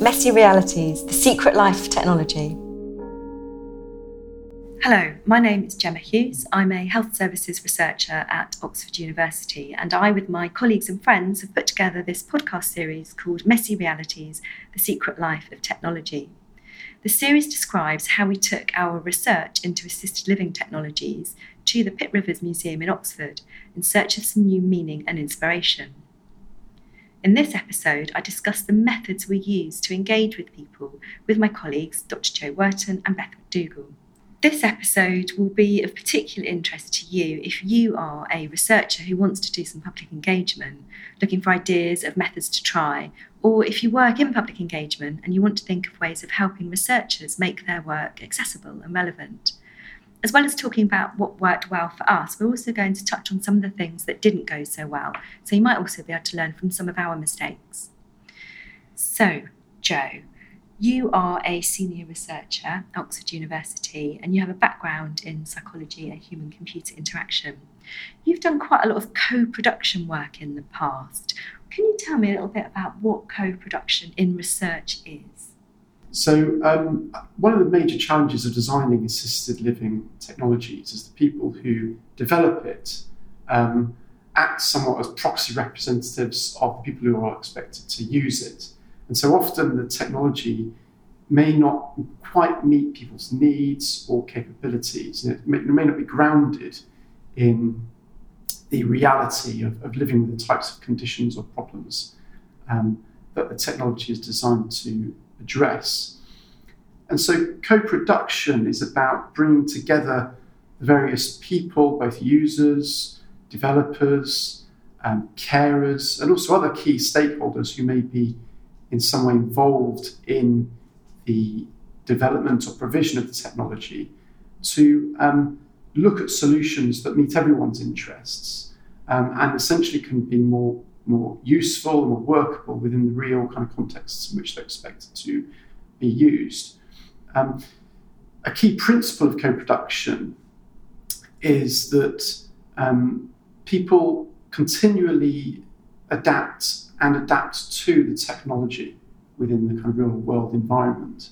Messy Realities The Secret Life of Technology. Hello, my name is Gemma Hughes. I'm a health services researcher at Oxford University, and I, with my colleagues and friends, have put together this podcast series called Messy Realities The Secret Life of Technology. The series describes how we took our research into assisted living technologies to the Pitt Rivers Museum in Oxford in search of some new meaning and inspiration. In this episode, I discuss the methods we use to engage with people with my colleagues, Dr. Joe Wherton and Beth McDougall. This episode will be of particular interest to you if you are a researcher who wants to do some public engagement, looking for ideas of methods to try, or if you work in public engagement and you want to think of ways of helping researchers make their work accessible and relevant. As well as talking about what worked well for us, we're also going to touch on some of the things that didn't go so well, so you might also be able to learn from some of our mistakes. So, Joe, you are a senior researcher at Oxford University and you have a background in psychology and human computer interaction. You've done quite a lot of co production work in the past. Can you tell me a little bit about what co production in research is? So, um, one of the major challenges of designing assisted living technologies is the people who develop it um, act somewhat as proxy representatives of the people who are expected to use it. And so often the technology may not quite meet people's needs or capabilities. It may, it may not be grounded in the reality of, of, living with the types of conditions or problems um, that the technology is designed to address. And so co production is about bringing together the various people, both users, developers, um, carers, and also other key stakeholders who may be in some way involved in the development or provision of the technology to um, look at solutions that meet everyone's interests um, and essentially can be more, more useful and more workable within the real kind of contexts in which they're expected to be used. Um, a key principle of co production is that um, people continually adapt and adapt to the technology within the kind of real world environment.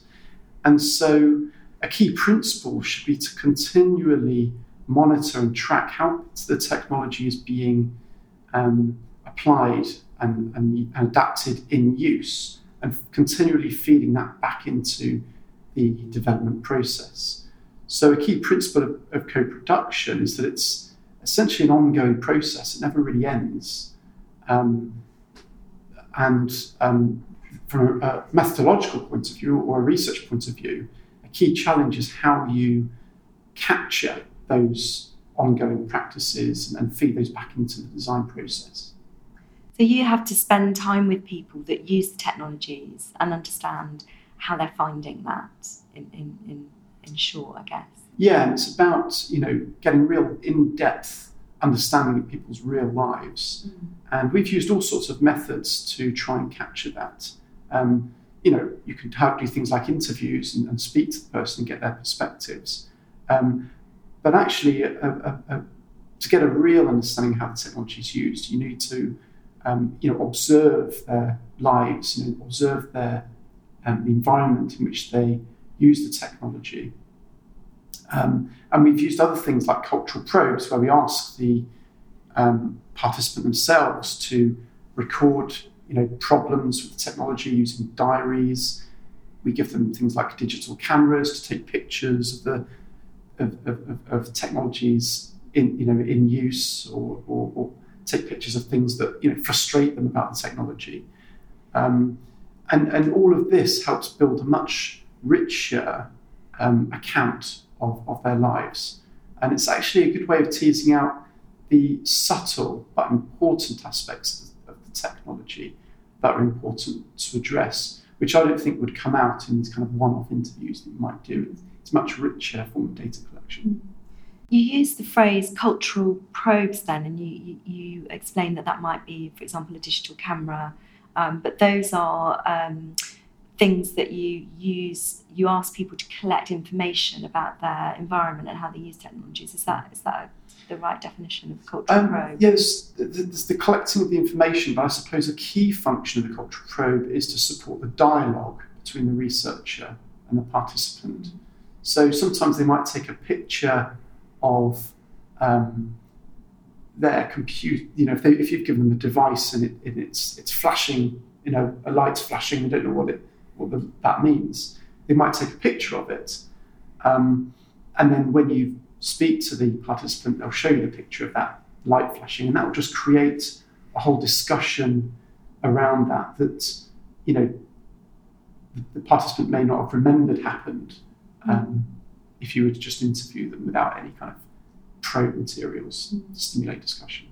And so, a key principle should be to continually monitor and track how the technology is being um, applied and, and, adapted in use, and continually feeding that back into the development process. So, a key principle of, of co production is that it's essentially an ongoing process, it never really ends. Um, and um, from a methodological point of view or a research point of view, a key challenge is how you capture those ongoing practices and, feed those back into the design process. So you have to spend time with people that use the technologies and understand how they're finding that in, in, in, in short, I guess. Yeah, and it's about, you know, getting real in-depth understanding of people's real lives. Mm. And we've used all sorts of methods to try and capture that. Um, you know, you can do things like interviews and, and, speak to the person and get their perspectives. Um, but actually, a, a, a, to get a real understanding of how the technology is used, you need to, um, you know, observe their lives, know, observe their um, the environment in which they use the technology. Um, and we've used other things like cultural probes, where we ask the um, participant themselves to record you know, problems with technology using diaries. We give them things like digital cameras to take pictures of the of, of, of technologies in you know in use or, or, or, take pictures of things that you know frustrate them about the technology. Um, and, and all of this helps build a much richer um, account of, of their lives. And it's actually a good way of teasing out the subtle but important aspects of the technology that are important to address, which I don't think would come out in these kind of one off interviews that you might do. It's much richer form of data collection. You use the phrase cultural probes then, and you, you, you explain that that might be, for example, a digital camera, um, but those are um, things that you use. You ask people to collect information about their environment and how they use technologies. Is that is that the right definition of cultural Um, probe? yes, there's the collecting of the information, but I suppose a key function of the cultural probe is to support the dialogue between the researcher and the participant. So sometimes they might take a picture of um, their compute. You know, if, they, if you've given them a device and, it, and it's it's flashing, you know, a light's flashing, they don't know what it what the, that means. They might take a picture of it, um, and then when you speak to the participant, they'll show you the picture of that light flashing, and that will just create a whole discussion around that. That you know, the, the participant may not have remembered happened um, if you were to just interview them without any kind of probe materials to stimulate discussion.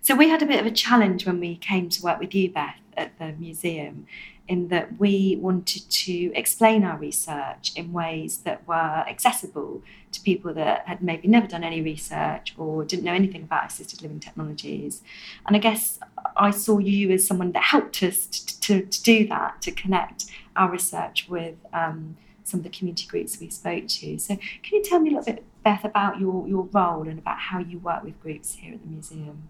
So we had a bit of a challenge when we came to work with you, Beth, at the museum, in that we wanted to explain our research in ways that were accessible to people that had maybe never done any research or didn't know anything about assisted living technologies. And I guess I saw you as someone that helped us to, to, to do that, to connect our research with um, some of the community groups we spoke to. So can you tell me a little bit, Beth, about your, your role and about how you work with groups here at the museum?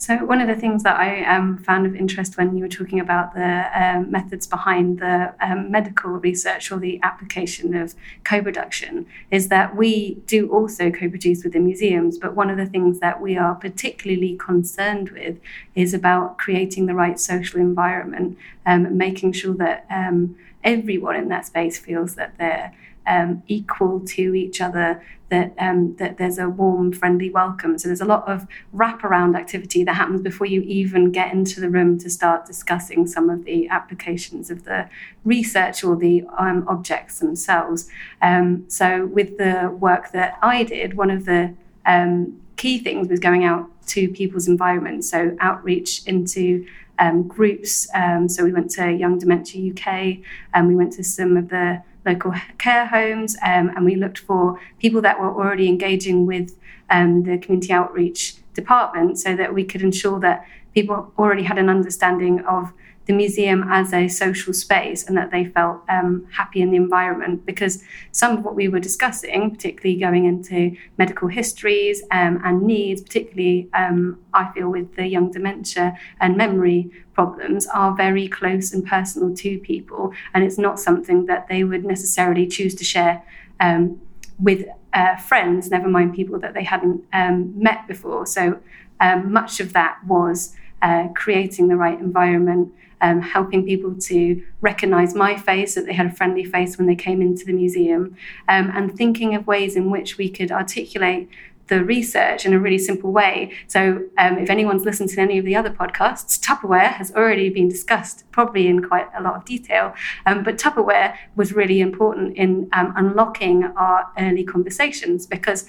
So one of the things that I um, found of interest when you were talking about the um, methods behind the um, medical research or the application of co-production is that we do also co-produce within museums, but one of the things that we are particularly concerned with is about creating the right social environment, um, making sure that um, everyone in that space feels that they're um, equal to each other, that um, that there's a warm, friendly welcome. So there's a lot of wraparound activity that happens before you even get into the room to start discussing some of the applications of the research or the um, objects themselves. Um, so with the work that I did, one of the um, key things was going out to people's environments, so outreach into um, groups. Um, so we went to Young Dementia UK, and we went to some of the local care homes, um, and we looked for people that were already engaging with um, the community outreach department, so that we could ensure that people already had an understanding of the museum as a social space and that they felt um, happy in the environment because some of what we were discussing, particularly going into medical histories um, and needs, particularly um, I feel with the young dementia and memory problems, are very close and personal to people. And it's not something that they would necessarily choose to share um, with uh, friends, never mind people that they hadn't um, met before. So um, much of that was uh, creating the right environment um, helping people to recognize my face, that they had a friendly face when they came into the museum, um, and thinking of ways in which we could articulate the research in a really simple way. So, um, if anyone's listened to any of the other podcasts, Tupperware has already been discussed, probably in quite a lot of detail. Um, but Tupperware was really important in um, unlocking our early conversations because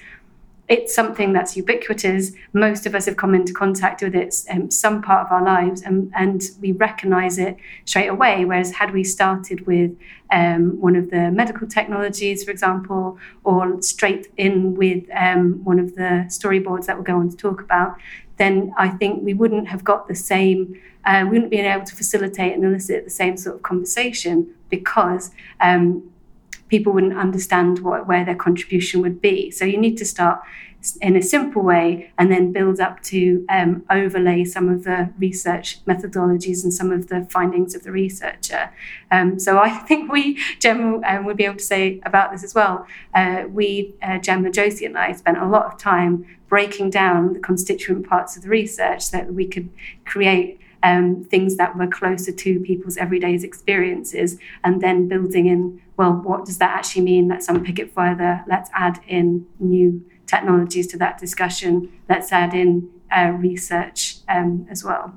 it's something that's ubiquitous. Most of us have come into contact with it um, some part of our lives, and, and we recognize it straight away. Whereas, had we started with um, one of the medical technologies, for example, or straight in with um, one of the storyboards that we'll go on to talk about, then I think we wouldn't have got the same, uh, we wouldn't be able to facilitate and elicit the same sort of conversation because um, people wouldn't understand what, where their contribution would be. So you need to start in a simple way and then build up to um, overlay some of the research methodologies and some of the findings of the researcher. Um, so I think we, Gemma, um, would be able to say about this as well. Uh, we, uh, Gemma, Josie, and I spent a lot of time breaking down the constituent parts of the research so that we could create um, things that were closer to people's everyday experiences, and then building in, well, what does that actually mean? Let's unpick it further. Let's add in new technologies to that discussion. Let's add in uh, research um, as well.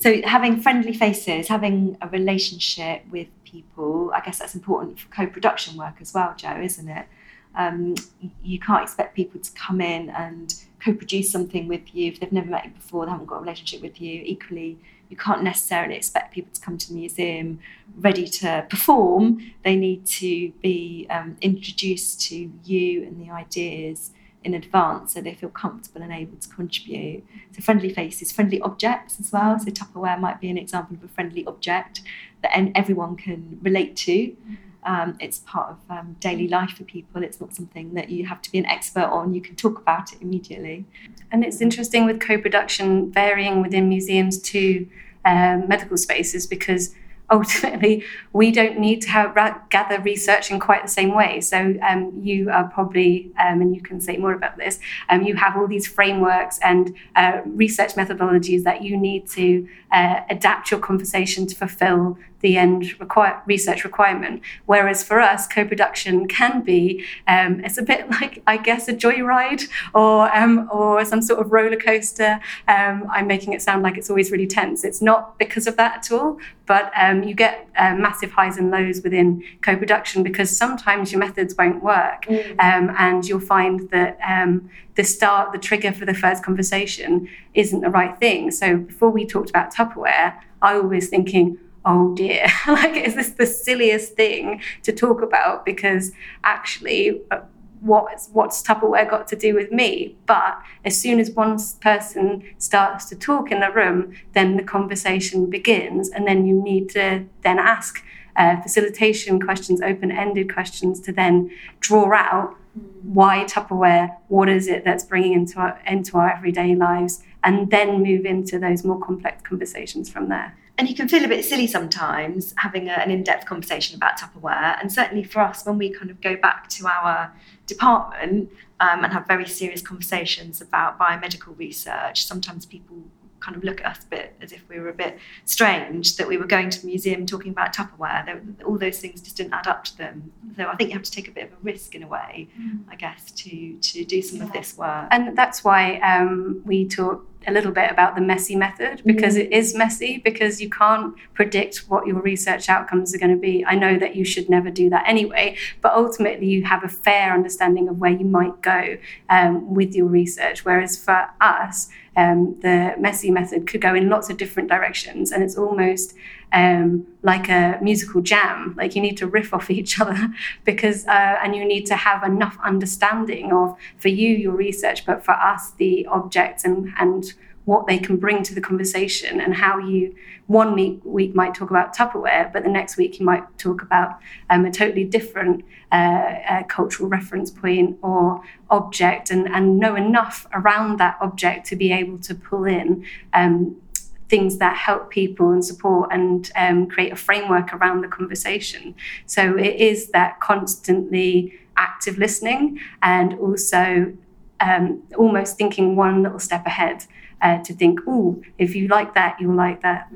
So, having friendly faces, having a relationship with people, I guess that's important for co production work as well, Joe, isn't it? Um, you can't expect people to come in and co produce something with you if they've never met you before, they haven't got a relationship with you. Equally, you can't necessarily expect people to come to the museum ready to perform. They need to be um, introduced to you and the ideas in advance so they feel comfortable and able to contribute. So, friendly faces, friendly objects as well. So, Tupperware might be an example of a friendly object that everyone can relate to. Um, it's part of um, daily life for people. It's not something that you have to be an expert on. You can talk about it immediately. And it's interesting with co production varying within museums to um, medical spaces because ultimately we don't need to have, gather research in quite the same way. So um, you are probably, um, and you can say more about this, um, you have all these frameworks and uh, research methodologies that you need to uh, adapt your conversation to fulfill the end require, research requirement. Whereas for us, co-production can be um, it's a bit like I guess a joyride or um, or some sort of roller coaster. Um, I'm making it sound like it's always really tense. It's not because of that at all, but um, you get uh, massive highs and lows within co-production because sometimes your methods won't work, mm. Um, and you'll find that um, the start, the trigger for the first conversation isn't the right thing. So before we talked about Tupperware, I was thinking oh dear, like, is this the silliest thing to talk about? Because actually, uh, what's what's Tupperware got to do with me? But as soon as one person starts to talk in the room, then the conversation begins, and then you need to then ask uh, facilitation questions, open-ended questions to then draw out why Tupperware, what is it that's bringing into our into our everyday lives, and then move into those more complex conversations from there and you can feel a bit silly sometimes having a, an in-depth conversation about Tupperware. And certainly for us, when we kind of go back to our department um, and have very serious conversations about biomedical research, sometimes people kind of look at us a bit as if we were a bit strange that we were going to the museum talking about Tupperware. All those things just didn't add up to them. So I think you have to take a bit of a risk in a way, mm. I guess, to to do some yeah. of this work. And that's why um, we talk a little bit about the messy method because mm. it is messy because you can't predict what your research outcomes are going to be. I know that you should never do that anyway, but ultimately you have a fair understanding of where you might go um, with your research. Whereas for us, um, the messy method could go in lots of different directions, and it's almost um, like a musical jam. Like you need to riff off each other because, uh, and you need to have enough understanding of, for you, your research, but for us, the objects and and what they can bring to the conversation and how you one week, week might talk about Tupperware, but the next week you might talk about um, a totally different uh, uh, cultural reference point or object and, and know enough around that object to be able to pull in um, things that help people and support and um, create a framework around the conversation. So it is that constantly active listening and also um, almost thinking one little step ahead uh, to think, oh, if you like that, you'll like that.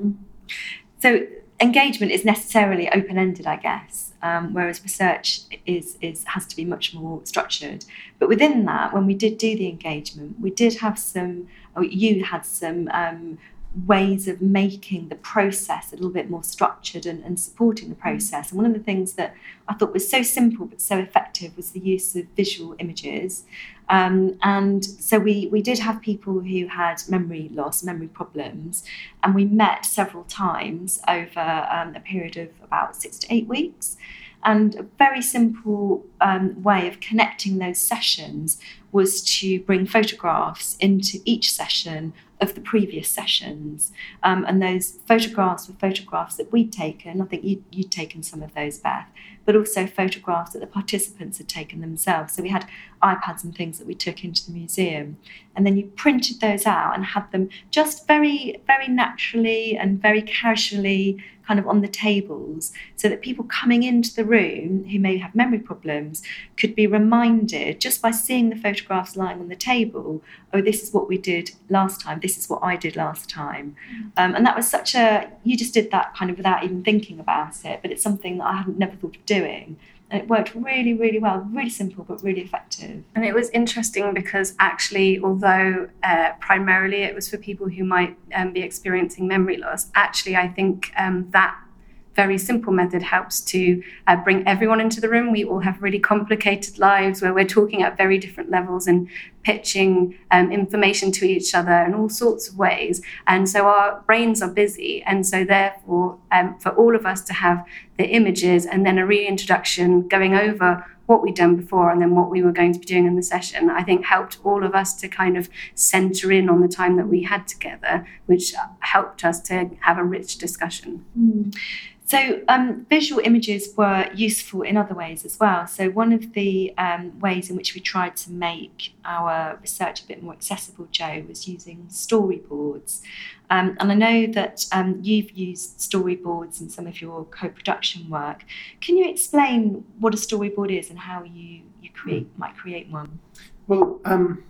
So engagement is necessarily open ended, I guess, um, whereas research is, is has to be much more structured. But within that, when we did do the engagement, we did have some. You had some um, ways of making the process a little bit more structured and, and, supporting the process. And one of the things that I thought was so simple but so effective was the use of visual images. Um, and so we, we did have people who had memory loss, memory problems, and we met several times over um, a period of about six to eight weeks. And a very simple um, way of connecting those sessions was to bring photographs into each session of the previous sessions. Um, and those photographs were photographs that we'd taken. I think you'd, you'd, taken some of those, Beth, but also photographs that the participants had taken themselves. So we had iPads and things that we took into the museum. And then you printed those out and had them just very, very naturally and very casually kind of on the tables so that people coming into the room who may have memory problems could be reminded just by seeing the photographs lying on the table oh this is what we did last time this is what i did last time mm. um, and that was such a you just did that kind of without even thinking about it but it's something that i hadn't never thought of doing and it worked really, really well. Really simple, but really effective. And it was interesting because actually, although uh, primarily it was for people who might um, be experiencing memory loss, actually, I think um, that very simple method helps to uh, bring everyone into the room. We all have really complicated lives where we're talking at very different levels and pitching um, information to each other in all sorts of ways. And so our brains are busy. And so, therefore, um, for all of us to have the images and then a reintroduction going over what we'd done before and then what we were going to be doing in the session, I think helped all of us to kind of center in on the time that we had together, which helped us to have a rich discussion. Mm. So, um, visual images were useful in other ways as well. So, one of the um, ways in which we tried to make our research a bit more accessible, Joe, was using storyboards. Um, and I know that um, you've used storyboards in some of your co production work. Can you explain what a storyboard is and how you, you create, might create one? Well, um,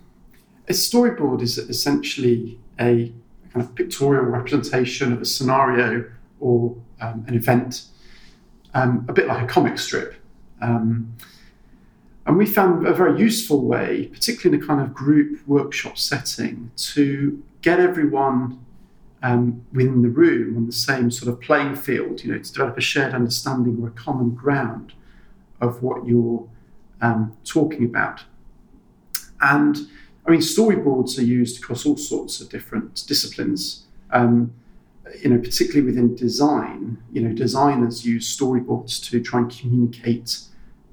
a storyboard is essentially a kind of pictorial representation of a scenario or um, an event, um, a bit like a comic strip. Um, and we found a very useful way, particularly in a kind of group workshop setting, to get everyone um, within the room on the same sort of playing field, you know, to develop a shared understanding or a common ground of what you're um, talking about. And I mean, storyboards are used across all sorts of different disciplines. Um, you know, particularly within design, you know, designers use storyboards to try and communicate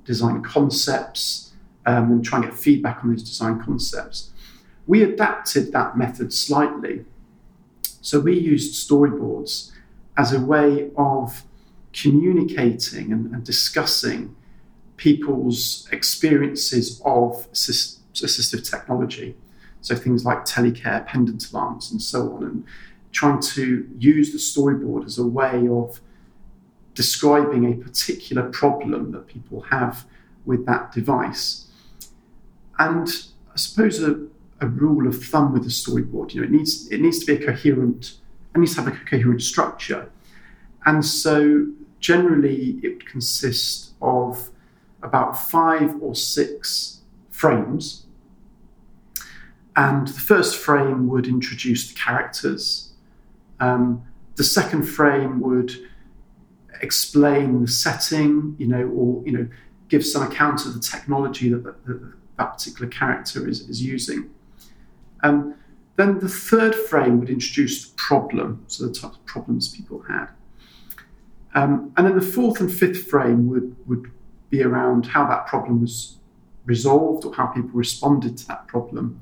design concepts um, and try and get feedback on those design concepts. We adapted that method slightly. So we used storyboards as a way of communicating and, and discussing people's experiences of assist, assistive technology. So things like telecare, pendant alarms, and so on. And trying to use the storyboard as a way of describing a particular problem that people have with that device. And I suppose a, a rule of thumb with the storyboard, you know, it needs it needs to be a coherent, it needs to have a coherent structure. And so generally it would consist of about five or six frames. And the first frame would introduce the characters um, the second frame would explain the setting, you know, or you know, give some account of the technology that that, that, that particular character is, is using. Um, then the third frame would introduce the problem, so the types of problems people had. Um, and then the fourth and fifth frame would, would be around how that problem was resolved or how people responded to that problem.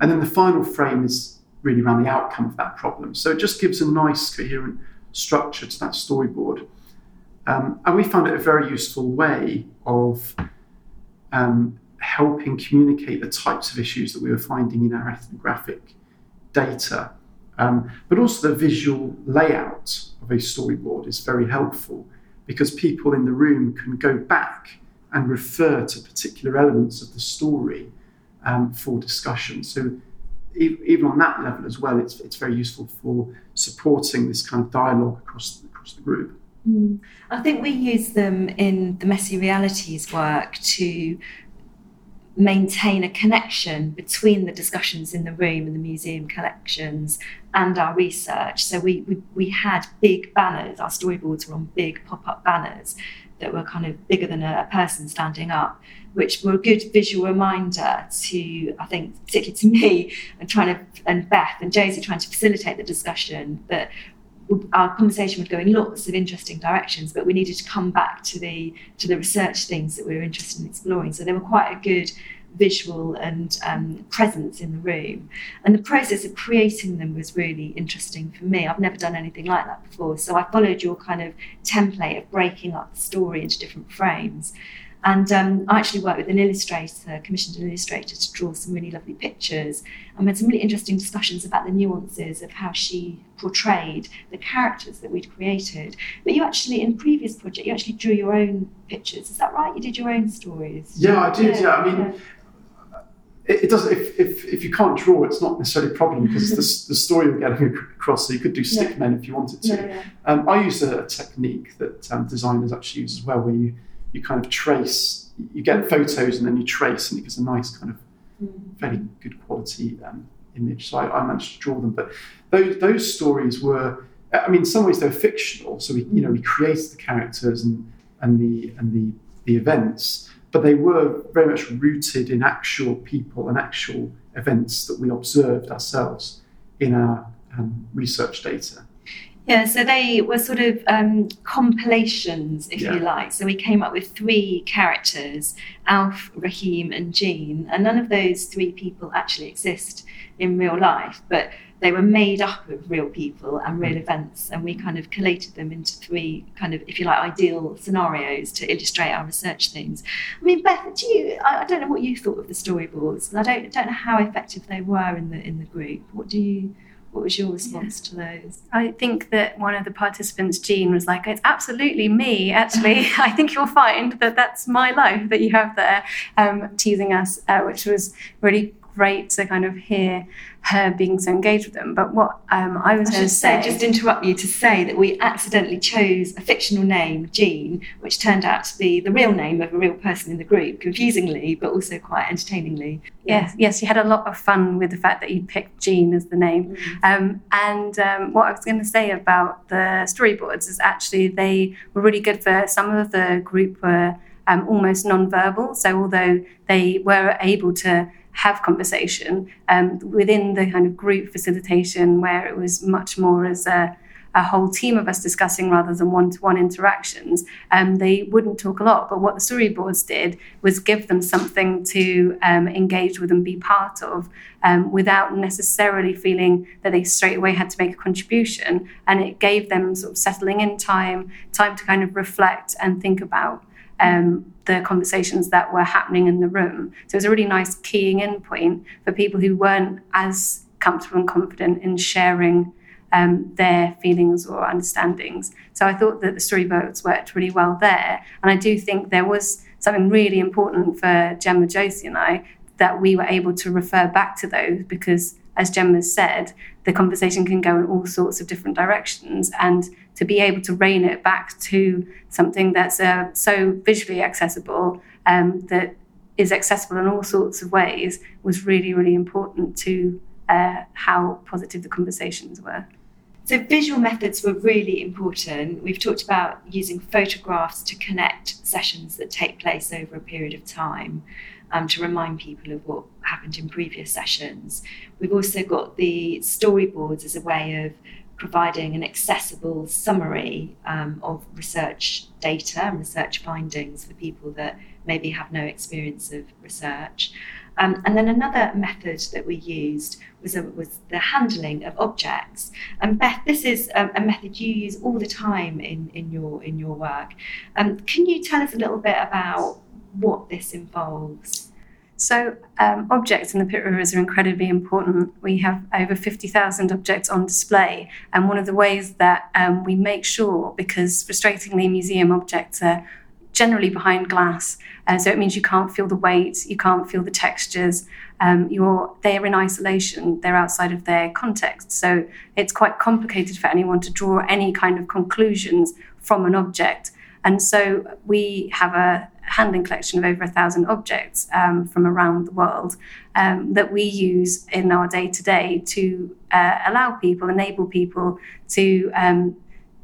And then the final frame is really around the outcome of that problem. So it just gives a nice, coherent structure to that storyboard. Um, and we found it a very useful way of um, helping communicate the types of issues that we were finding in our ethnographic data. Um, but also the visual layout of a storyboard is very helpful because people in the room can go back and refer to particular elements of the story um, for discussion. So even on that level as well, it's, it's very useful for supporting this kind of dialogue across, across the group. Mm. I think we use them in the Messy Realities work to maintain a connection between the discussions in the room and the museum collections and our research. So we, we, we had big banners, our storyboards were on big pop up banners that were kind of bigger than a, person standing up, which were a good visual reminder to, I think, particularly to me, and trying to, and Beth and Josie trying to facilitate the discussion that our conversation would go in lots of interesting directions, but we needed to come back to the to the research things that we were interested in exploring. So they were quite a good visual and um, presence in the room. And the process of creating them was really interesting for me. I've never done anything like that before. So I followed your kind of template of breaking up the story into different frames. And um, I actually worked with an illustrator, commissioned an illustrator to draw some really lovely pictures. And we had some really interesting discussions about the nuances of how she portrayed the characters that we'd created. But you actually, in previous project, you actually drew your own pictures. Is that right? You did your own stories. Yeah, I did. Yeah, yeah. I mean, yeah it, it doesn't. If, if, if you can't draw, it's not necessarily a problem because the, the story you're getting across. So you could do stick men if you wanted to. Yeah, yeah. Um, I use a, a technique that um, designers actually use as well, where you you kind of trace. You get photos and then you trace, and it gives a nice kind of very mm. good quality um, image. So I, I, managed to draw them, but those those stories were. I mean, in some ways they're fictional. So we you know we created the characters and and the and the the events but they were very much rooted in actual people and actual events that we observed ourselves in our um, research data. Yeah, so they were sort of um, compilations, if yeah. you like. So we came up with three characters Alf, Rahim, and Jean. And none of those three people actually exist in real life, but they were made up of real people and real mm. events. And we kind of collated them into three kind of, if you like, ideal scenarios to illustrate our research themes. I mean, Beth, do you, I, I don't know what you thought of the storyboards. I don't, don't know how effective they were in the, in the group. What do you what was your response to those? I think that one of the participants, Jean, was like, It's absolutely me, actually. I think you'll find that that's my life that you have there, um, teasing us, uh, which was really great to kind of hear her being so engaged with them. But what um, I was going to say, just interrupt you to say that we accidentally chose a fictional name, Jean, which turned out to be the real name of a real person in the group, confusingly, but also quite entertainingly. Yes, yes, you had a lot of fun with the fact that you picked Jean as the name. Mm-hmm. Um, and um, what I was going to say about the storyboards is actually they were really good for some of the group were. Um, almost non-verbal. So although they were able to have conversation um, within the kind of group facilitation where it was much more as a, a whole team of us discussing rather than one-to-one interactions. Um, they wouldn't talk a lot but what the storyboards did was give them something to um, engage with and be part of um, without necessarily feeling that they straight away had to make a contribution. And it gave them sort of settling in time time to kind of reflect and think about um, the conversations that were happening in the room. So it was a really nice keying in point for people who weren't as comfortable and confident in sharing um, their feelings or understandings. So I thought that the storyboards worked really well there. And I do think there was something really important for Gemma, Josie, and I that we were able to refer back to those because, as Gemma said, the conversation can go in all sorts of different directions. And to be able to rein it back to something that's uh, so visually accessible um, that is accessible in all sorts of ways was really, really important to uh, how positive the conversations were. So, visual methods were really important. We've talked about using photographs to connect sessions that take place over a period of time um, to remind people of what happened in previous sessions. We've also got the storyboards as a way of providing an accessible summary um, of research data and research findings for people that maybe have no experience of research. Um, and then another method that we used was, a, was the handling of objects. And Beth, this is a, method you use all the time in, in, your, in your work. Um, can you tell us a little bit about what this involves? So, um, objects in the Pitt Rivers are incredibly important. We have over 50,000 objects on display. And one of the ways that um, we make sure, because frustratingly, museum objects are generally behind glass, uh, so it means you can't feel the weight, you can't feel the textures. Um, you're they're in isolation, they're outside of their context. So it's quite complicated for anyone to draw any kind of conclusions from an object. And so we have a handling collection of over a thousand objects um, from around the world um, that we use in our day to day to uh, allow people, enable people to um,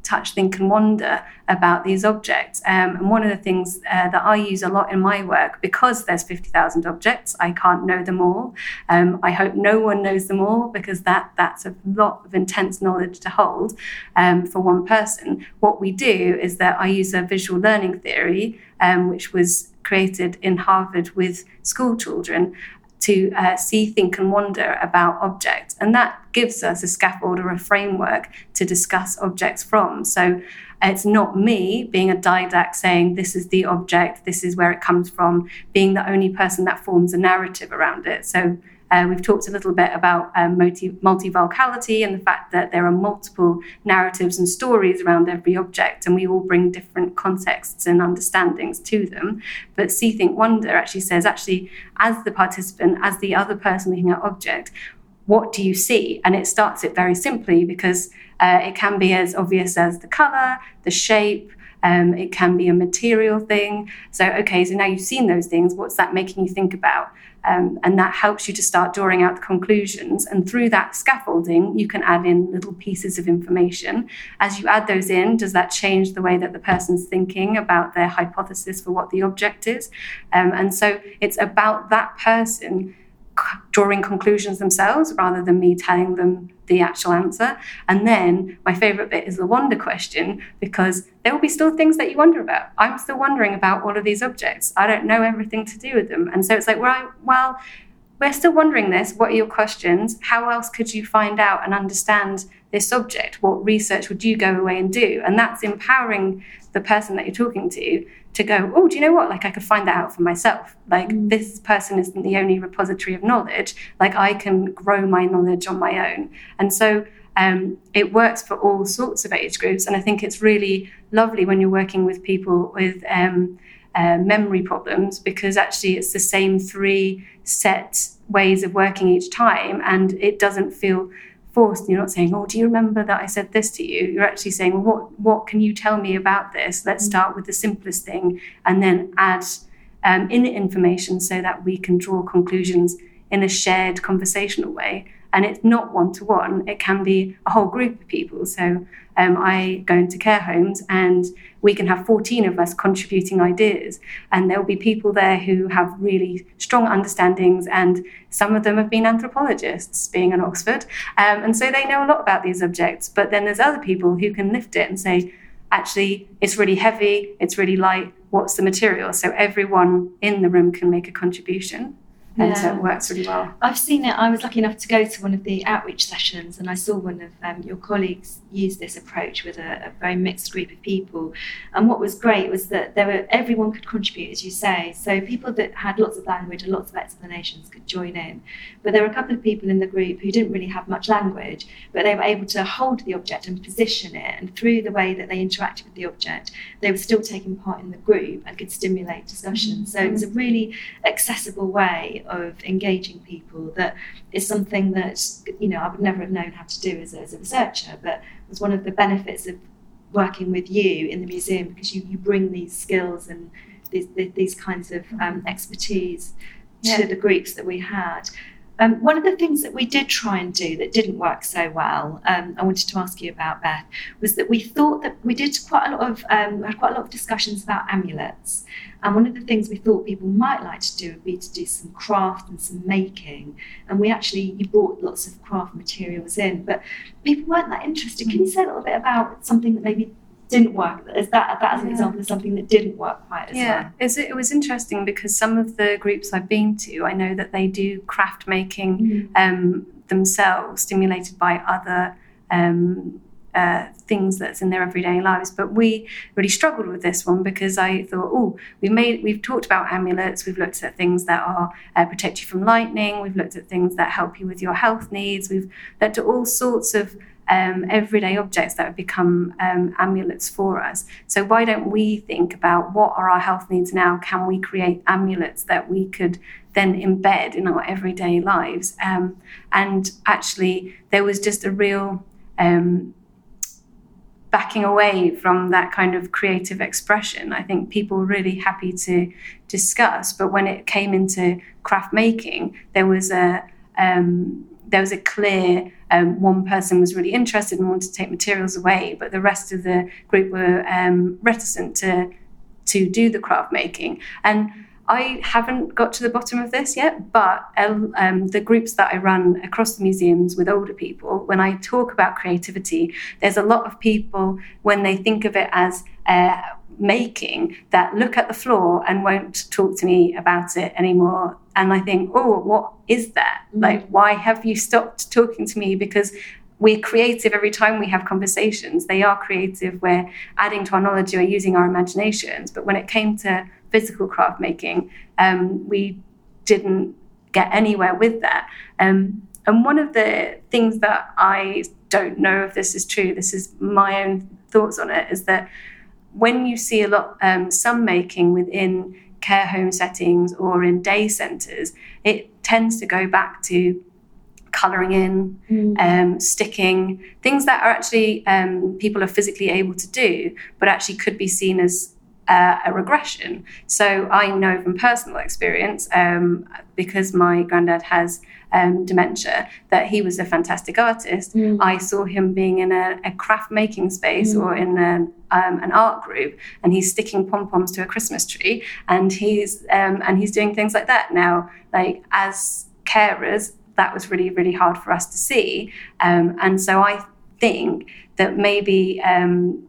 touch, think, and wonder about these objects. Um, and one of the things uh, that I use a lot in my work, because there's 50,000 objects, I can't know them all. Um, I hope no one knows them all because that that's a lot of intense knowledge to hold um, for one person. What we do is that I use a visual learning theory, um, which was created in Harvard with school children to uh, see, think, and wonder about objects. And that gives us a scaffold or a framework to discuss objects from. So it's not me being a didact saying, this is the object, this is where it comes from, being the only person that forms a narrative around it. So uh, we've talked a little bit about um, multi- multivocality and the fact that there are multiple narratives and stories around every object, and we all bring different contexts and understandings to them. But See, Think, Wonder actually says, actually, as the participant, as the other person looking at object, what do you see? And it starts it very simply because uh, it can be as obvious as the color, the shape, Um, it can be a material thing. So, okay, so now you've seen those things. What's that making you think about? Um, and that helps you to start drawing out the conclusions. And through that scaffolding, you can add in little pieces of information. As you add those in, does that change the way that the person's thinking about their hypothesis for what the object is? Um, and so it's about that person drawing conclusions themselves rather than me telling them the actual answer. And then my favorite bit is the wonder question because there will be still things that you wonder about. I'm still wondering about all of these objects. I don't know everything to do with them. And so it's like, well, well, we're still wondering this. What are your questions? How else could you find out and understand this subject? What research would you go away and do? And that's empowering the person that you're talking to to go, oh, do you know what? Like I could find that out for myself. Like mm. this person isn't the only repository of knowledge. Like I can grow my knowledge on my own. And so um, it works for all sorts of age groups. And I think it's really lovely when you're working with people with um, uh, memory problems because actually it's the same three set ways of working each time and it doesn't feel forced. You're not saying, "Oh, do you remember that I said this to you?" You're actually saying, "Well, what what can you tell me about this?" Let's mm. start with the simplest thing and then add um, in information so that we can draw conclusions in a shared conversational way and it's not one to one. It can be a whole group of people. So um, I go into care homes and we can have 14 of us contributing ideas. And there'll be people there who have really strong understandings, and some of them have been anthropologists, being in Oxford. Um, and so they know a lot about these subjects. But then there's other people who can lift it and say, actually, it's really heavy, it's really light. What's the material? So everyone in the room can make a contribution and yeah. so it works really well. I've seen it. I was lucky enough to go to one of the outreach sessions, and I saw one of um, your colleagues use this approach with a, a, very mixed group of people. And what was great was that there were everyone could contribute, as you say. So people that had lots of language and lots of explanations could join in. But there were a couple of people in the group who didn't really have much language, but they were able to hold the object and position it. And through the way that they interacted with the object, they were still taking part in the group and could stimulate discussion. Mm-hmm. So it was a really accessible way of engaging people that is something that you know I would never have known how to do as a, as a researcher, but it was one of the benefits of working with you in the museum because you, you bring these skills and these, these kinds of um, expertise to yeah. the groups that we had. Um, one of the things that we did try and do that didn't work so well, um, I wanted to ask you about Beth, was that we thought that we did quite a lot of um, had quite a lot of discussions about amulets, and one of the things we thought people might like to do would be to do some craft and some making, and we actually you brought lots of craft materials in, but people weren't that interested. Can you say a little bit about something that maybe didn't work. Is that that as an yeah. example of something that didn't work quite as yeah. well? Yeah, it was interesting because some of the groups I've been to, I know that they do craft making mm. um, themselves, stimulated by other. Um, uh, things that's in their everyday lives. But we really struggled with this one because I thought, oh, we made we've talked about amulets, we've looked at things that are uh, protect you from lightning, we've looked at things that help you with your health needs, we've looked at all sorts of um, everyday objects that have become um, amulets for us. So, why don't we think about what are our health needs now? Can we create amulets that we could then embed in our everyday lives? Um, and actually, there was just a real um, backing away from that kind of creative expression. I think people were really happy to discuss, but when it came into craft making, there was a um, there was a clear um, one person was really interested and wanted to take materials away, but the rest of the group were um, reticent to to do the craft making. And I haven't got to the bottom of this yet, but um, the groups that I run across the museums with older people, when I talk about creativity, there's a lot of people when they think of it as uh, making that look at the floor and won't talk to me about it anymore and I think, oh, what is that? Mm. Like, why have you stopped talking to me? Because we're creative every time we have conversations. They are creative. We're adding to our knowledge. We're using our imaginations. But when it came to physical craft making, um, we didn't get anywhere with that. Um, and one of the things that I don't know if this is true, this is my own thoughts on it, is that when you see a lot, um, some making within care home settings or in day centres, it tends to go back to colouring in, mm. um, sticking, things that are actually um, people are physically able to do, but actually could be seen as uh, a regression. So I know from personal experience, um, because my granddad has um, dementia, that he was a fantastic artist. Mm. I saw him being in a, a craft making space mm. or in a, um, an art group, and he's sticking pom poms to a Christmas tree, and he's um, and he's doing things like that now. Like as carers, that was really really hard for us to see, um, and so I think that maybe um,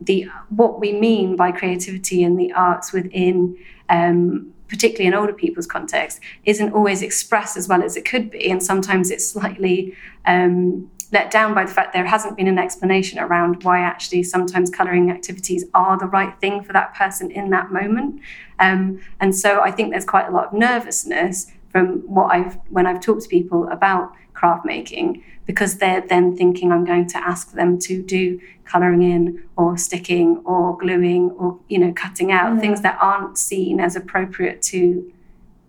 the what we mean by creativity and the arts within um, particularly in older people's context isn't always expressed as well as it could be. And sometimes it's slightly um, let down by the fact there hasn't been an explanation around why actually sometimes colouring activities are the right thing for that person in that moment. Um, and so i think there's quite a lot of nervousness from what i've when i've talked to people about craft making because they're then thinking I'm going to ask them to do colouring in or sticking or gluing or you know cutting out yeah. things that aren't seen as appropriate to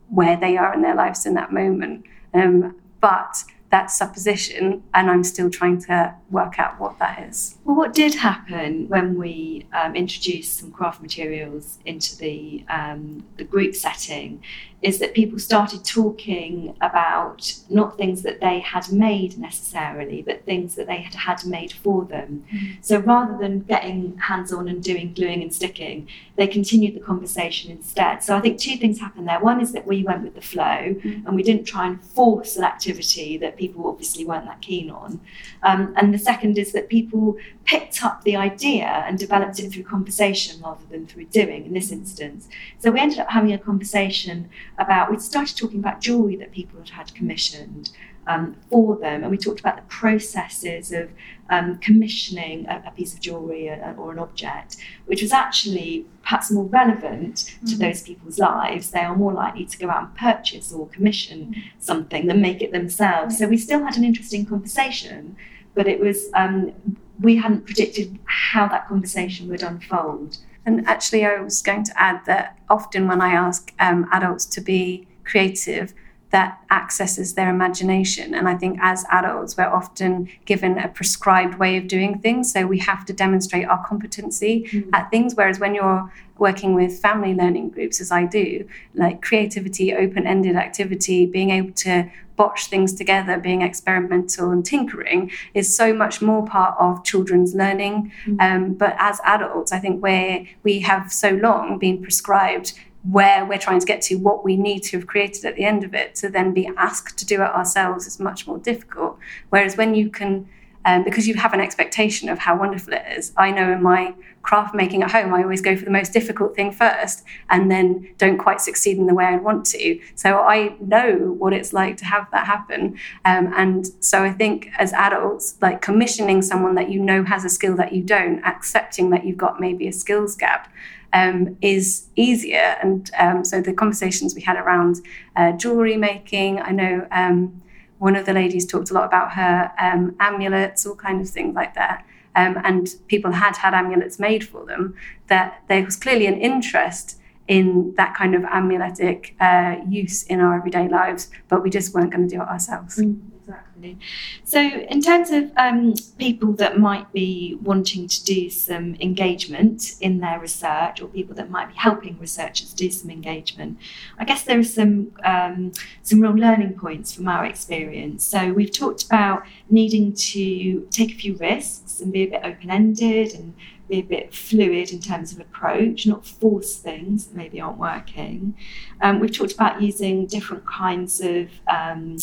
where they are in their lives in that moment. Um, but that supposition, and I'm still trying to work out what that is. Well, what did happen when we um, introduced some craft materials into the um, the group setting is that people started talking about not things that they had made necessarily, but things that they had had made for them. Mm. So rather than getting hands on and doing gluing and sticking, they continued the conversation instead. So I think two things happened there. One is that we went with the flow mm. and we didn't try and force an activity that people obviously weren't that keen on. Um, and the second is that people picked up the idea and developed it through conversation rather than through doing in this instance. So we ended up having a conversation about, we started talking about jewellery that people had had commissioned um, for them, and we talked about the processes of um, commissioning a, a, piece of jewellery or an object, which was actually perhaps more relevant mm-hmm. to those people's lives. They are more likely to go out and purchase or commission mm-hmm. something than make it themselves. So we still had an interesting conversation, but it was um, we hadn't predicted how that conversation would unfold. And actually, I was going to add that often when I ask um, adults to be creative, that accesses their imagination. And I think as adults, we're often given a prescribed way of doing things. So we have to demonstrate our competency mm. at things. Whereas when you're working with family learning groups, as I do, like creativity, open ended activity, being able to botch things together, being experimental and tinkering is so much more part of children's learning. Mm. Um, but as adults, I think where we have so long been prescribed where we're trying to get to, what we need to have created at the end of it, to then be asked to do it ourselves is much more difficult. Whereas when you can, um, because you have an expectation of how wonderful it is, I know in my craft making at home, I always go for the most difficult thing first and then don't quite succeed in the way I want to. So I know what it's like to have that happen. Um, and so I think as adults, like commissioning someone that you know has a skill that you don't, accepting that you've got maybe a skills gap um, is easier. And um, so the conversations we had around uh, jewelry making, I know um, one of the ladies talked a lot about her um, amulets, all kind of things like that. Um, and people had had amulets made for them. That there was clearly an interest in that kind of amuletic uh, use in our everyday lives, but we just weren't going to do it ourselves. Mm exactly. So, in terms of um, people that might be wanting to do some engagement in their research, or people that might be helping researchers do some engagement, I guess there are some um, some real learning points from our experience. So, we've talked about needing to take a few risks and be a bit open ended and be a bit fluid in terms of approach, not force things that maybe aren't working. Um, we've talked about using different kinds of um,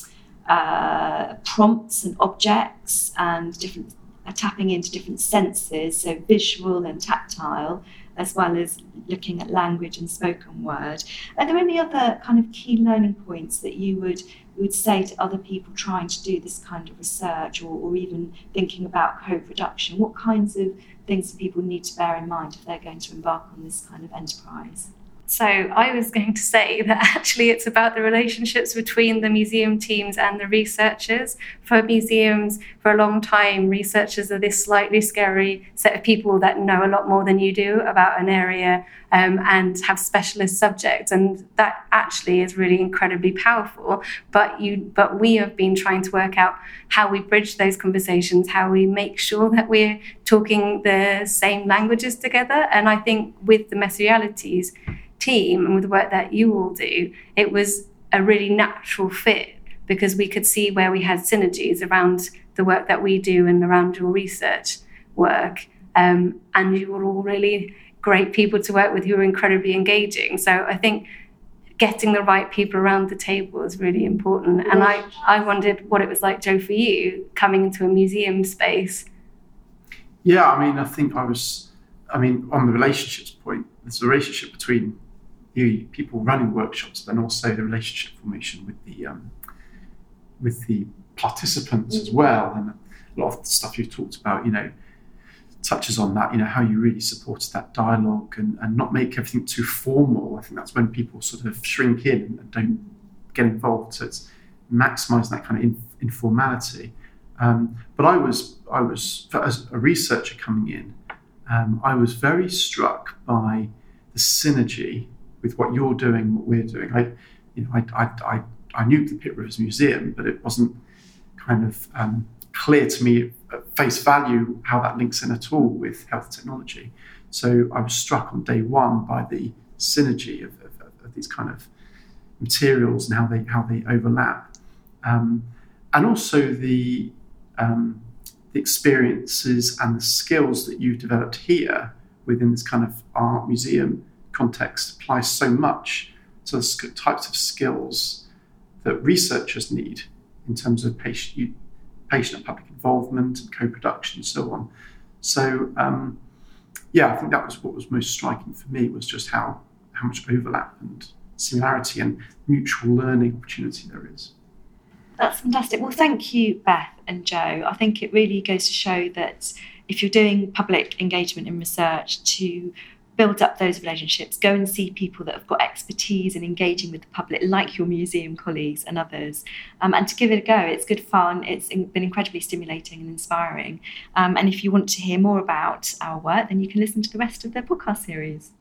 uh, prompts and objects and different uh, tapping into different senses, so visual and tactile, as well as looking at language and spoken word. Are there any other kind of key learning points that you would you would say to other people trying to do this kind of research or, or even thinking about co-production? What kinds of things do people need to bear in mind if they're going to embark on this kind of enterprise? So I was going to say that actually it's about the relationships between the museum teams and the researchers. For museums, for a long time, researchers are this slightly scary set of people that know a lot more than you do about an area um, and have specialist subjects, and that actually is really incredibly powerful. But you, but we have been trying to work out how we bridge those conversations, how we make sure that we're talking the same languages together. And I think with the messy realities team and with the work that you all do, it was a really natural fit because we could see where we had synergies around the work that we do and around your research work. Um, and you were all really great people to work with who were incredibly engaging. So I think getting the right people around the table is really important. And I, I wondered what it was like, Joe, for you coming into a museum space. Yeah, I mean, I think I was, I mean, on the relationships point, there's a relationship between the people running workshops, but then also the relationship formation with the um, with the participants as well. And a lot of the stuff you've talked about, you know, touches on that, you know, how you really supported that dialogue and, and not make everything too formal. I think that's when people sort of shrink in and don't get involved. So it's maximizing that kind of in, informality. Um, but I was, I was, as a researcher coming in, um, I was very struck by the synergy with what you're doing, what we're doing. I, you know, I, I, I, I knew the Pitt Rivers Museum, but it wasn't kind of um, clear to me at face value how that links in at all with health technology. So I was struck on day one by the synergy of, of, of these kind of materials and how they how they overlap, um, and also the um, the experiences and the skills that you've developed here within this kind of art museum context applies so much to the types of skills that researchers need in terms of patient patient and public involvement and co-production and so on. So um, yeah, I think that was what was most striking for me was just how how much overlap and similarity and mutual learning opportunity there is. That's fantastic. Well, thank you, Beth and Joe. I think it really goes to show that if you're doing public engagement in research, to build up those relationships, go and see people that have got expertise in engaging with the public, like your museum colleagues and others, um, and to give it a go. It's good fun, it's been incredibly stimulating and inspiring. Um, and if you want to hear more about our work, then you can listen to the rest of the podcast series.